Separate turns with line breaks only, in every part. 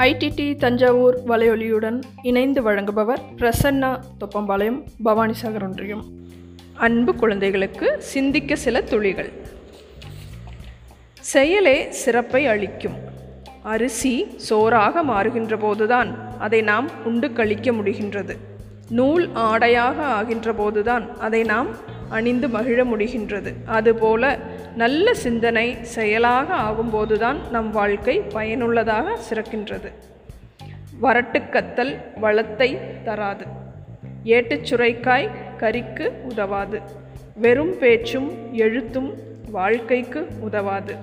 IDD Thanjavur வலையொலியுடன் இணைந்து வழங்குபவர் பிரசன்னா தொப்பம்பாளையம் பவானிசாகர் ஒன்றியம். அன்பு குழந்தைகளுக்கு சிந்திக்க சில துளிகள். செயலே சிறப்பை அளிக்கும். அரிசி சோறாக மாறுகின்ற போதுதான் அதை நாம் உண்டு கழிக்க முடிகின்றது. நூல் ஆடையாக ஆகின்ற போதுதான் அதை நாம் அணிந்து மகிழ முடிகின்றது. அதுபோல நல்ல சிந்தனை செயலாக ஆகும்போதுதான் நம் வாழ்க்கை பயனுள்ளதாக சிறக்கின்றது. வரட்டுக்கத்தல் வளத்தை தராது. ஏட்டுச்சுரைக்காய் கறிக்கு உதவாது. வெறும் பேச்சும் எழுத்தும் வாழ்க்கைக்கு உதவாது.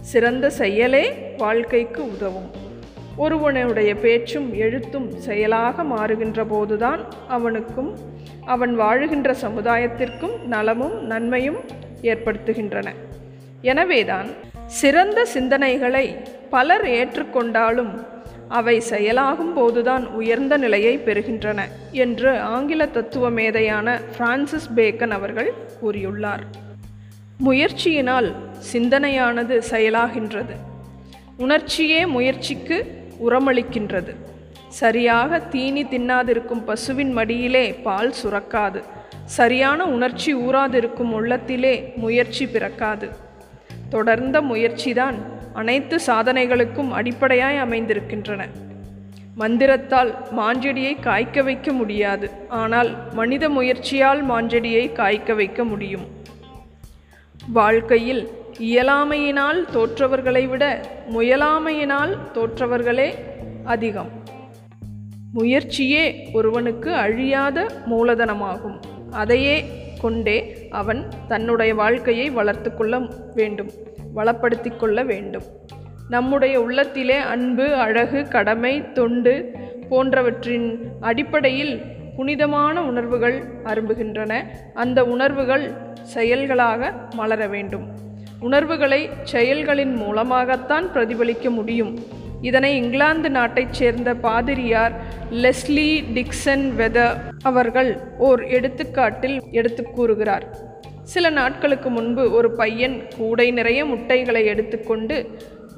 சிறந்த செயலே வாழ்க்கைக்கு உதவும். ஒருவனுடைய பேச்சும் எழுத்தும் செயலாக மாறுகின்ற போதுதான் அவனுக்கும் அவன் வாழுகின்ற சமுதாயத்திற்கும் நலமும் நன்மையும் ஏற்படுத்துகின்றன. எனவேதான் சிறந்த சிந்தனைகளை பலர் ஏற்றுக்கொண்டாலும் அவை செயலாகும் போதுதான் உயர்ந்த நிலையை பெறுகின்றன என்று ஆங்கில தத்துவ மேதையான பிரான்சிஸ் பேக்கன் அவர்கள் கூறியுள்ளார். முயற்சியினால் சிந்தனையானது செயலாகின்றது. உணர்ச்சியே முயற்சிக்கு உரமளிக்கின்றது. சரியாக தீனி தின்னாதிருக்கும் பசுவின் மடியிலே பால் சுரக்காது. சரியான உணர்ச்சி ஊறாதிருக்கும் உள்ளத்திலே முயற்சி பிறக்காது. தொடர்ந்த முயற்சிதான் அனைத்து சாதனைகளுக்கும் அடிப்படையாய் அமைந்திருக்கின்றன. மந்திரத்தால் மாஞ்செடியை காய்க்க வைக்க முடியாது. ஆனால் மனித முயற்சியால் மாஞ்செடியை காய்க்க வைக்க முடியும். வாழ்க்கையில் இயலாமையினால் தோற்றவர்களை விட முயலாமையினால் தோற்றவர்களே அதிகம். முயற்சியே ஒருவனுக்கு அழியாத மூலதனமாகும். அதையே கொண்டே அவன் தன்னுடைய வாழ்க்கையை வளர்த்து கொள்ள வேண்டும் வளப்படுத்தி கொள்ள வேண்டும். நம்முடைய உள்ளத்திலே அன்பு அழகு கடமை தொண்டு போன்றவற்றின் அடிப்படையில் புனிதமான உணர்வுகள் அரும்புகின்றன. அந்த உணர்வுகள் செயல்களாக மலர வேண்டும். உணர்வுகளை செயல்களின் மூலமாகத்தான் பிரதிபலிக்க முடியும். இதனை இங்கிலாந்து நாட்டைச் சேர்ந்த பாதிரியார் லெஸ்லி டிக்சன் வெதர் அவர்கள் ஓர் எடுத்துக்காட்டில் எடுத்து கூறுகிறார். சில நாட்களுக்கு முன்பு ஒரு பையன் கூடை நிறைய முட்டைகளை எடுத்துக்கொண்டு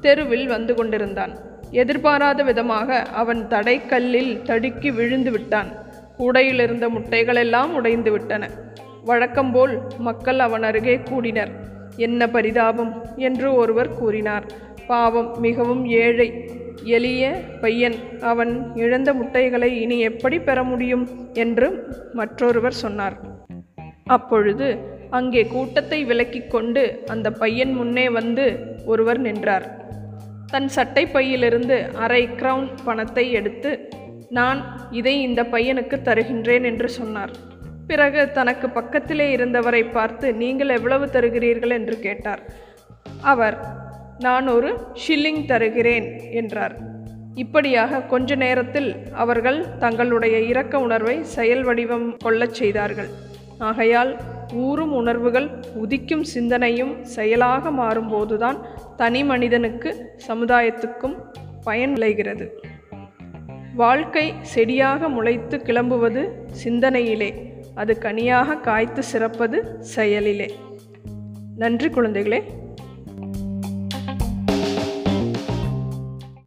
தெருவில் வந்து கொண்டிருந்தான். எதிர்பாராத விதமாக அவன் தடைக்கல்லில் தடுக்கி விழுந்து விட்டான். கூடையில் இருந்த முட்டைகளெல்லாம் உடைந்து விட்டன. வழக்கம்போல் மக்கள் அவன் அருகே கூடினர். என்ன பரிதாபம்! என்று ஒருவர் கூறினார். பாவம் மிகவும் ஏழை. எளிய பையன் அவன் இழந்த முட்டைகளை இனி எப்படி பெற முடியும்? என்று மற்றொருவர் சொன்னார். அப்பொழுது அங்கே கூட்டத்தை விலக்கிக் கொண்டு அந்த பையன் முன்னே வந்து ஒருவர் நின்றார். தன் சட்டை பையிலிருந்து அரை கிரவுன் பணத்தை எடுத்து நான் இதை இந்த பையனுக்கு தருகின்றேன் என்று சொன்னார். பிறகு தனக்கு பக்கத்திலே இருந்தவரை பார்த்து நீங்கள் எவ்வளவு தருகிறீர்கள்? என்று கேட்டார். அவர் நான் ஒரு ஷில்லிங் தருகிறேன் என்றார். இப்படியாக கொஞ்ச நேரத்தில் அவர்கள் தங்களுடைய இரக்க உணர்வை செயல் வடிவம் கொள்ளச் செய்தார்கள். ஆகையால் ஊறும் உணர்வுகள் உதிக்கும் சிந்தனையும் செயலாக மாறும்போதுதான் தனி மனிதனுக்கு சமுதாயத்துக்கும் பயன் விளைகிறது. வாழ்க்கை செடியாக முளைத்து கிளம்புவது சிந்தனையிலே அது கனியாக காய்த்து சிறப்பது செயலிலே. நன்றி குழந்தைகளே.